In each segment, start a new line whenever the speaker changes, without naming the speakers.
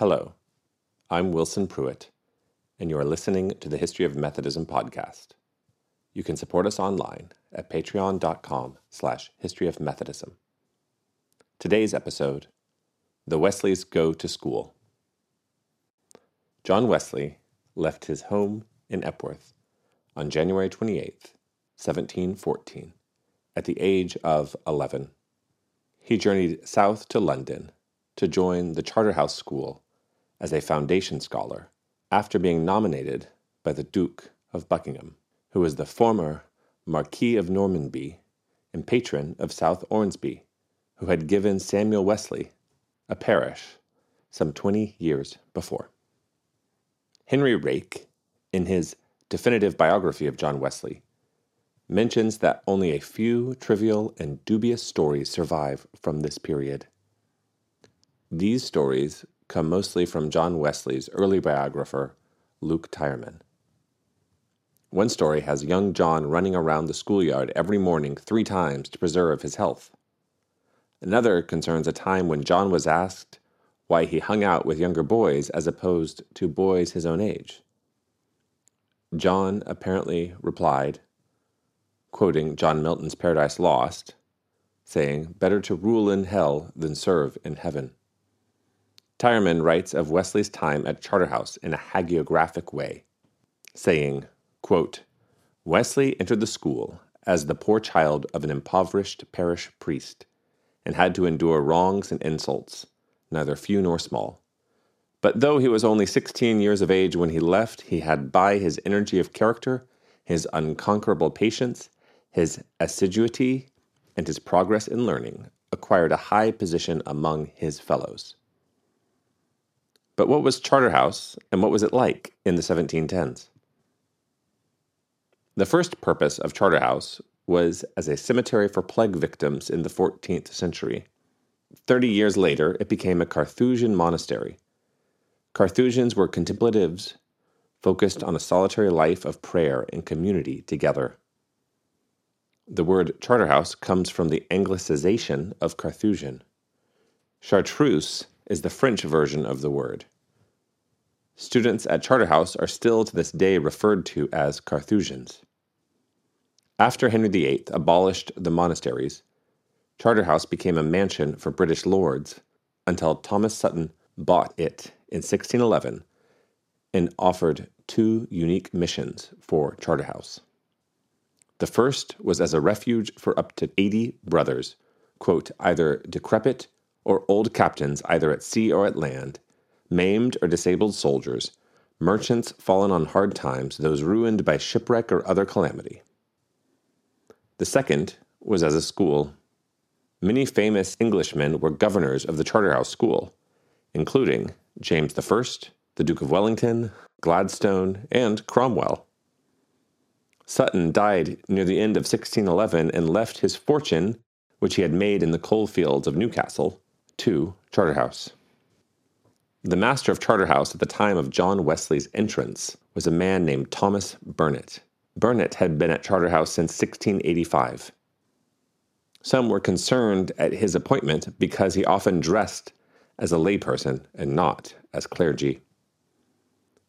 Hello, I'm Wilson Pruitt, and you are listening to the History of Methodism podcast. You can support us online at patreon.com slash historyofmethodism. Today's episode, The Wesleys Go to School. John Wesley left his home in Epworth on January 28, 1714, at the age of 11. He journeyed south to London to join the Charterhouse School as a foundation scholar after being nominated by the Duke of Buckingham, who was the former Marquis of Normanby and patron of South Ormsby, who had given Samuel Wesley a parish some 20 years before. Henry Rake, in his definitive biography of John Wesley, mentions that only a few trivial and dubious stories survive from this period. These stories come mostly from John Wesley's early biographer, Luke Tyerman. One story has young John running around the schoolyard every morning three times to preserve his health. Another concerns a time when John was asked why he hung out with younger boys as opposed to boys his own age. John apparently replied, quoting John Milton's Paradise Lost, saying, Better to rule in hell than serve in heaven. Tyerman writes of Wesley's time at Charterhouse in a hagiographic way, saying, quote, Wesley entered the school as the poor child of an impoverished parish priest, and had to endure wrongs and insults, neither few nor small. But though he was only sixteen years of age when he left, he had by his energy of character, his unconquerable patience, his assiduity, and his progress in learning, acquired a high position among his fellows. But what was Charterhouse, and what was it like in the 1710s? The first purpose of Charterhouse was as a cemetery for plague victims in the 14th century. Thirty years later, it became a Carthusian monastery. Carthusians were contemplatives focused on a solitary life of prayer and community together. The word Charterhouse comes from the anglicization of Carthusian. Chartreuse is the French version of the word. Students at Charterhouse are still to this day referred to as Carthusians. After Henry VIII abolished the monasteries, Charterhouse became a mansion for British lords until Thomas Sutton bought it in 1611 and offered two unique missions for Charterhouse. The first was as a refuge for up to 80 brothers, quote, either decrepit or old captains either at sea or at land, maimed or disabled soldiers, merchants fallen on hard times, those ruined by shipwreck or other calamity. The second was as a school. Many famous Englishmen were governors of the Charterhouse School, including James I, the Duke of Wellington, Gladstone, and Cromwell. Sutton died near the end of 1611 and left his fortune, which he had made in the coal fields of Newcastle, to Charterhouse. The master of Charterhouse at the time of John Wesley's entrance was a man named Thomas Burnet. Burnet had been at Charterhouse since 1685. Some were concerned at his appointment because he often dressed as a layperson and not as clergy.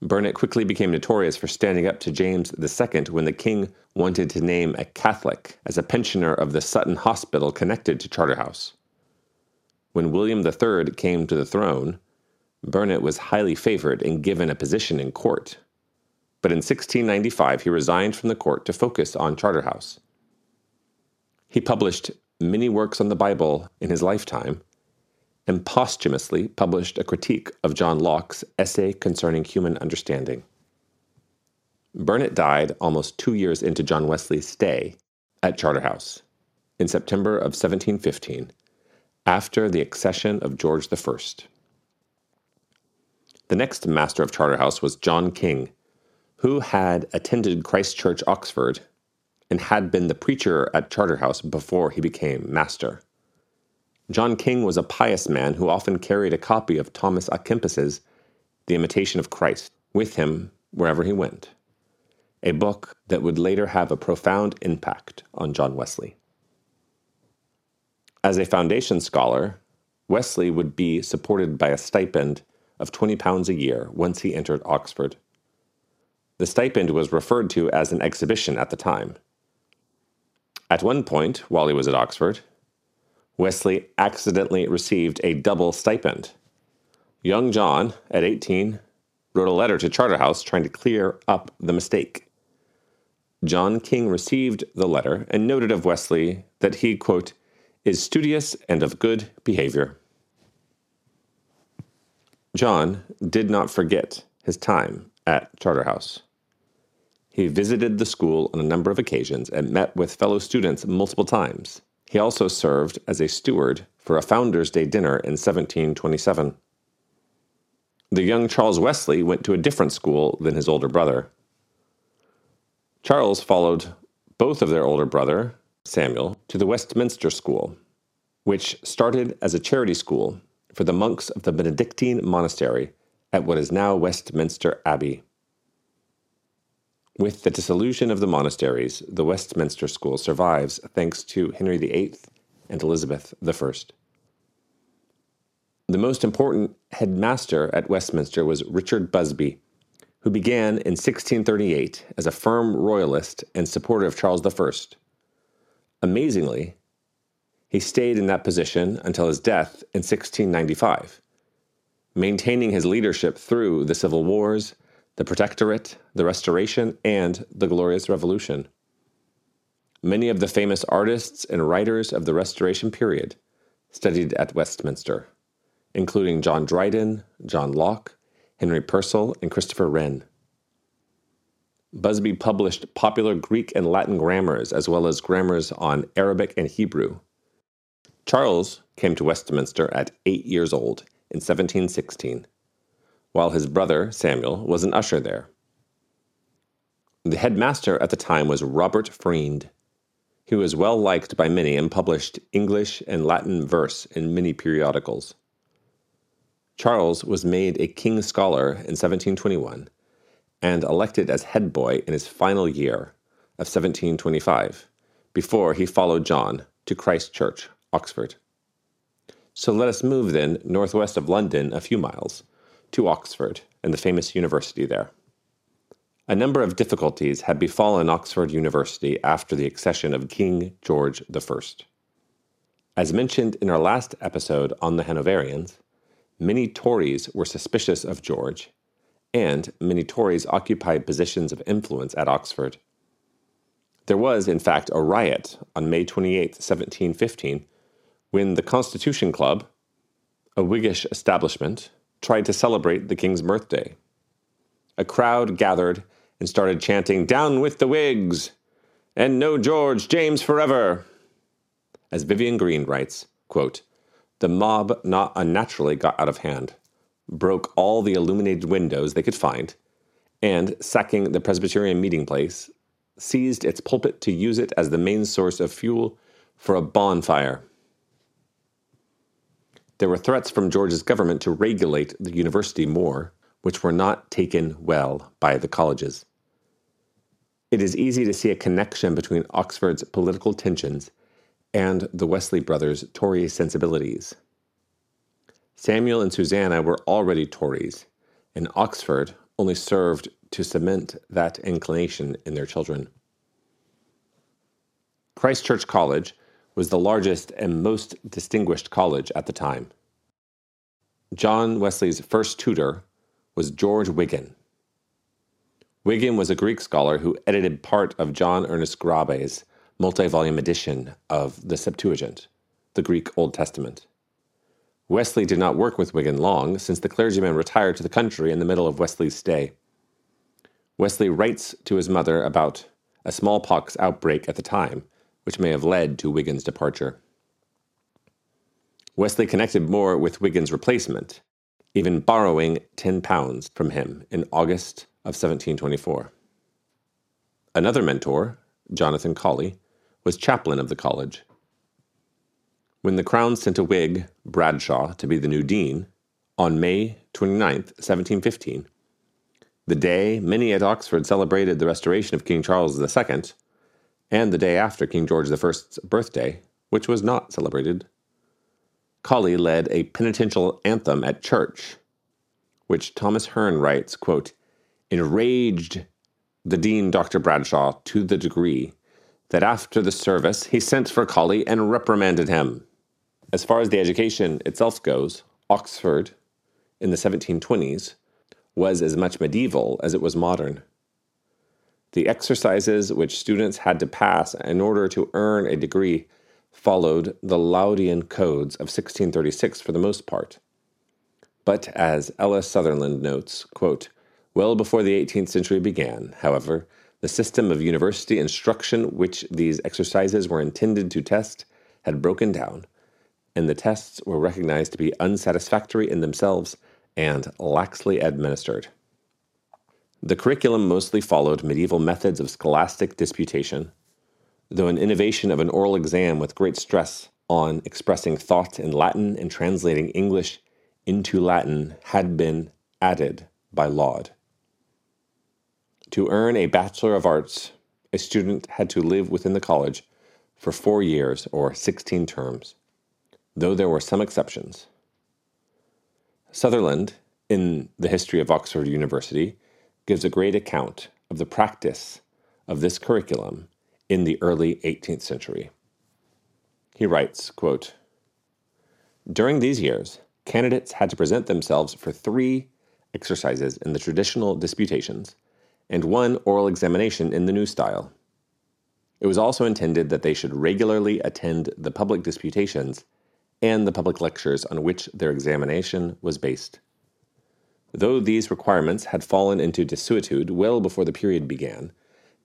Burnet quickly became notorious for standing up to James II when the king wanted to name a Catholic as a pensioner of the Sutton Hospital connected to Charterhouse. When William III came to the throne, Burnet was highly favored and given a position in court but in 1695 he resigned from the court to focus on Charterhouse. He published many works on the Bible in his lifetime and posthumously published a critique of John Locke's Essay Concerning Human Understanding. Burnet died almost two years into John Wesley's stay at Charterhouse in September of 1715 after the accession of George I. The next master of Charterhouse was John King, who had attended Christ Church, Oxford, and had been the preacher at Charterhouse before he became master. John King was a pious man who often carried a copy of Thomas à Kempis's The Imitation of Christ with him wherever he went, a book that would later have a profound impact on John Wesley. As a foundation scholar, Wesley would be supported by a stipend of £20 a year once he entered Oxford. The stipend was referred to as an exhibition at the time. At one point, while he was at Oxford, Wesley accidentally received a double stipend. Young John, at 18, wrote a letter to Charterhouse trying to clear up the mistake. John King received the letter and noted of Wesley that he, quote, is studious and of good behavior. John did not forget his time at Charterhouse. He visited the school on a number of occasions and met with fellow students multiple times. He also served as a steward for a Founders' Day dinner in 1727. The young Charles Wesley went to a different school than his older brother. Charles followed both of their older brother, Samuel, to the Westminster School, which started as a charity school for the monks of the Benedictine monastery at what is now Westminster Abbey. With the dissolution of the monasteries, the Westminster School survives thanks to Henry VIII and Elizabeth I. The most important headmaster at Westminster was Richard Busby, who began in 1638 as a firm royalist and supporter of Charles I. Amazingly, he stayed in that position until his death in 1695, maintaining his leadership through the Civil Wars, the Protectorate, the Restoration, and the Glorious Revolution. Many of the famous artists and writers of the Restoration period studied at Westminster including John Dryden, John Locke, Henry Purcell, and Christopher Wren. Busby published popular Greek and Latin grammars as well as grammars on Arabic and Hebrew. Charles came to Westminster at eight years old in 1716, while his brother Samuel was an usher there. The headmaster at the time was Robert Freind. He was well liked by many and published English and Latin verse in many periodicals. Charles was made a King's Scholar in 1721 and elected as head boy in his final year of 1725, before he followed John to Christ Church, Oxford. So let us move then northwest of London a few miles to Oxford and the famous university there. A number of difficulties had befallen Oxford University after the accession of King George I. As mentioned in our last episode on the Hanoverians, many Tories were suspicious of George, and many Tories occupied positions of influence at Oxford. There was, in fact, a riot on May 28, 1715, when the Constitution Club, a Whiggish establishment, tried to celebrate the King's birthday. A crowd gathered and started chanting, Down with the Whigs! And no George, James forever! As Vivian Green writes, quote, the mob not unnaturally got out of hand, broke all the illuminated windows they could find, and, sacking the Presbyterian meeting place, seized its pulpit to use it as the main source of fuel for a bonfire. There were threats from George's government to regulate the university more, which were not taken well by the colleges. It is easy to see a connection between Oxford's political tensions and the Wesley brothers' Tory sensibilities. Samuel and Susanna were already Tories, and Oxford only served to cement that inclination in their children. Christ Church College was the largest and most distinguished college at the time. John Wesley's first tutor was George Wigan. Wigan was a Greek scholar who edited part of John Ernest Grabe's multi volume edition of the Septuagint, the Greek Old Testament. Wesley did not work with Wigan long, since the clergyman retired to the country in the middle of Wesley's stay. Wesley writes to his mother about a smallpox outbreak at the time, which may have led to Wigan's departure. Wesley connected more with Wigan's replacement, even borrowing £10 from him in August of 1724. Another mentor, Jonathan Colley, was chaplain of the college. When the Crown sent a Whig, Bradshaw, to be the new dean, on May 29, 1715, the day many at Oxford celebrated the restoration of King Charles II, and the day after King George I's birthday, which was not celebrated, Colley led a penitential anthem at church, which Thomas Hearne writes, quote, enraged the Dean Dr. Bradshaw to the degree that after the service he sent for Colley and reprimanded him. As far as the education itself goes, Oxford in the 1720s was as much medieval as it was modern. The exercises which students had to pass in order to earn a degree followed the Laudian codes of 1636 for the most part. But as L.S. Sutherland notes, quote, well before the 18th century began, however, the system of university instruction which these exercises were intended to test had broken down, and the tests were recognized to be unsatisfactory in themselves and laxly administered. The curriculum mostly followed medieval methods of scholastic disputation, though an innovation of an oral exam with great stress on expressing thought in Latin and translating English into Latin had been added by Laud. To earn a Bachelor of Arts, a student had to live within the college for four years or 16 terms, though there were some exceptions. Sutherland, in The History of Oxford University, gives a great account of the practice of this curriculum in the early 18th century. He writes, quote, During these years, candidates had to present themselves for three exercises in the traditional disputations and one oral examination in the new style. It was also intended that they should regularly attend the public disputations and the public lectures on which their examination was based. Though these requirements had fallen into desuetude well before the period began,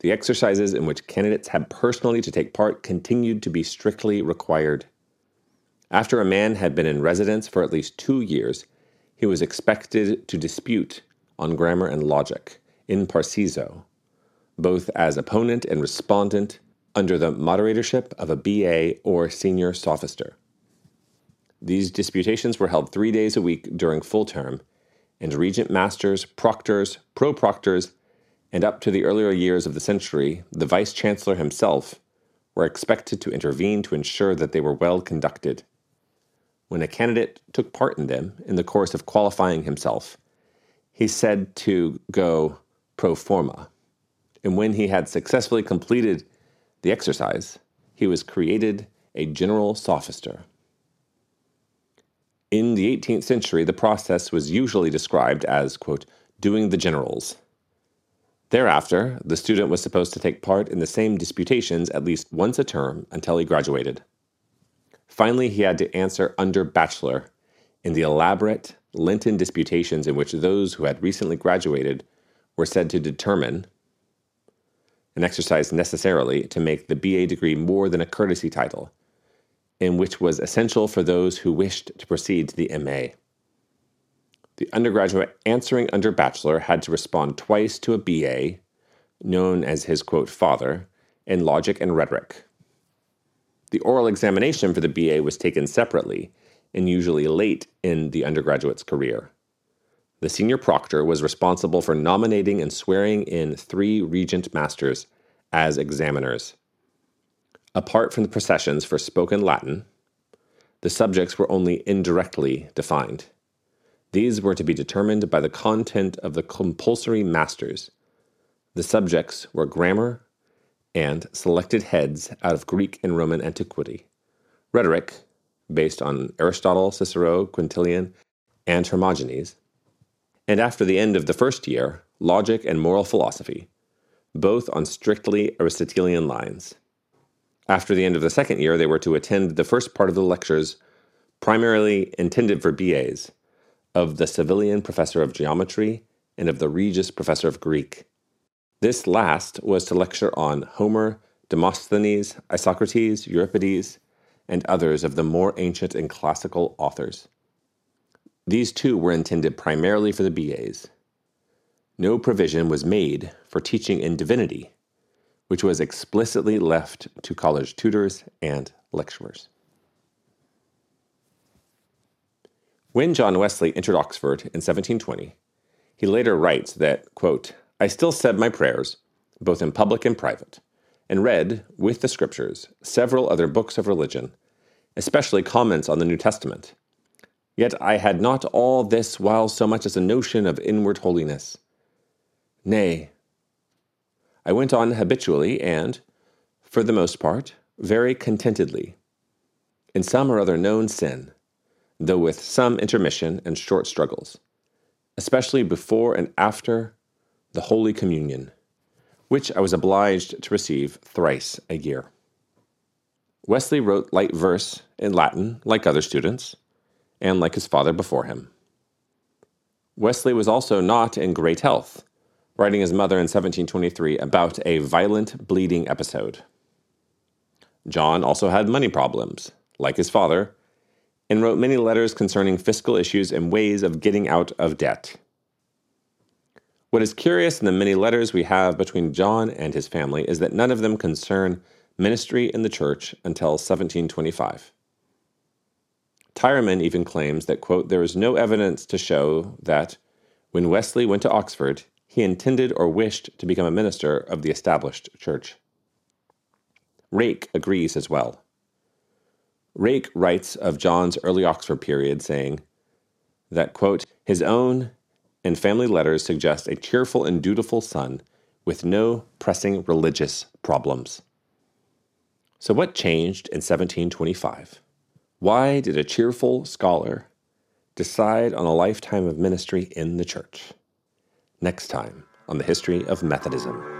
the exercises in which candidates had personally to take part continued to be strictly required. After a man had been in residence for at least two years, he was expected to dispute on grammar and logic, in parviso, both as opponent and respondent under the moderatorship of a BA or senior sophister. These disputations were held three days a week during full term, and regent masters, proctors, pro proctors, and up to the earlier years of the century, the vice chancellor himself were expected to intervene to ensure that they were well conducted. When a candidate took part in them in the course of qualifying himself, he said to go pro forma. And when he had successfully completed the exercise, he was created a general sophister. In the 18th century, the process was usually described as, quote, doing the generals. Thereafter, the student was supposed to take part in the same disputations at least once a term until he graduated. Finally, he had to answer under bachelor in the elaborate Lenten disputations in which those who had recently graduated were said to determine an exercise necessarily to make the BA degree more than a courtesy title, and which was essential for those who wished to proceed to the MA. The undergraduate answering under bachelor had to respond twice to a BA, known as his quote father, in logic and rhetoric. The oral examination for the BA was taken separately and usually late in the undergraduate's career. The senior proctor was responsible for nominating and swearing in three regent masters as examiners. Apart from the processions for spoken Latin, the subjects were only indirectly defined. These were to be determined by the content of the compulsory masters. The subjects were grammar and selected heads out of Greek and Roman antiquity, rhetoric, based on Aristotle, Cicero, Quintilian, and Hermogenes, and after the end of the first year, logic and moral philosophy, both on strictly Aristotelian lines. After the end of the second year, they were to attend the first part of the lectures, primarily intended for BAs, of the Savilian professor of geometry and of the Regius professor of Greek. This last was to lecture on Homer, Demosthenes, Isocrates, Euripides, and others of the more ancient and classical authors. These two were intended primarily for the BAs. No provision was made for teaching in divinity, which was explicitly left to college tutors and lecturers. When John Wesley entered Oxford in 1720, he later writes that, quote, I still said my prayers, both in public and private, and read, with the scriptures, several other books of religion, especially comments on the New Testament Yet I had not all this while so much as a notion of inward holiness. Nay, I went on habitually and, for the most part, very contentedly, in some or other known sin, though with some intermission and short struggles, especially before and after the Holy Communion, which I was obliged to receive thrice a year. Wesley wrote light verse in Latin, like other students, and like his father before him. Wesley was also not in great health, writing his mother in 1723 about a violent bleeding episode. John also had money problems, like his father, and wrote many letters concerning fiscal issues and ways of getting out of debt. What is curious in the many letters we have between John and his family is that none of them concern ministry in the church until 1725. Tyerman even claims that, quote, there is no evidence to show that when Wesley went to Oxford, he intended or wished to become a minister of the established church. Rake agrees as well. Rake writes of John's early Oxford period, saying that, quote, his own and family letters suggest a cheerful and dutiful son with no pressing religious problems. So, what changed in 1725? Why did a cheerful scholar decide on a lifetime of ministry in the church? Next time on the history of Methodism.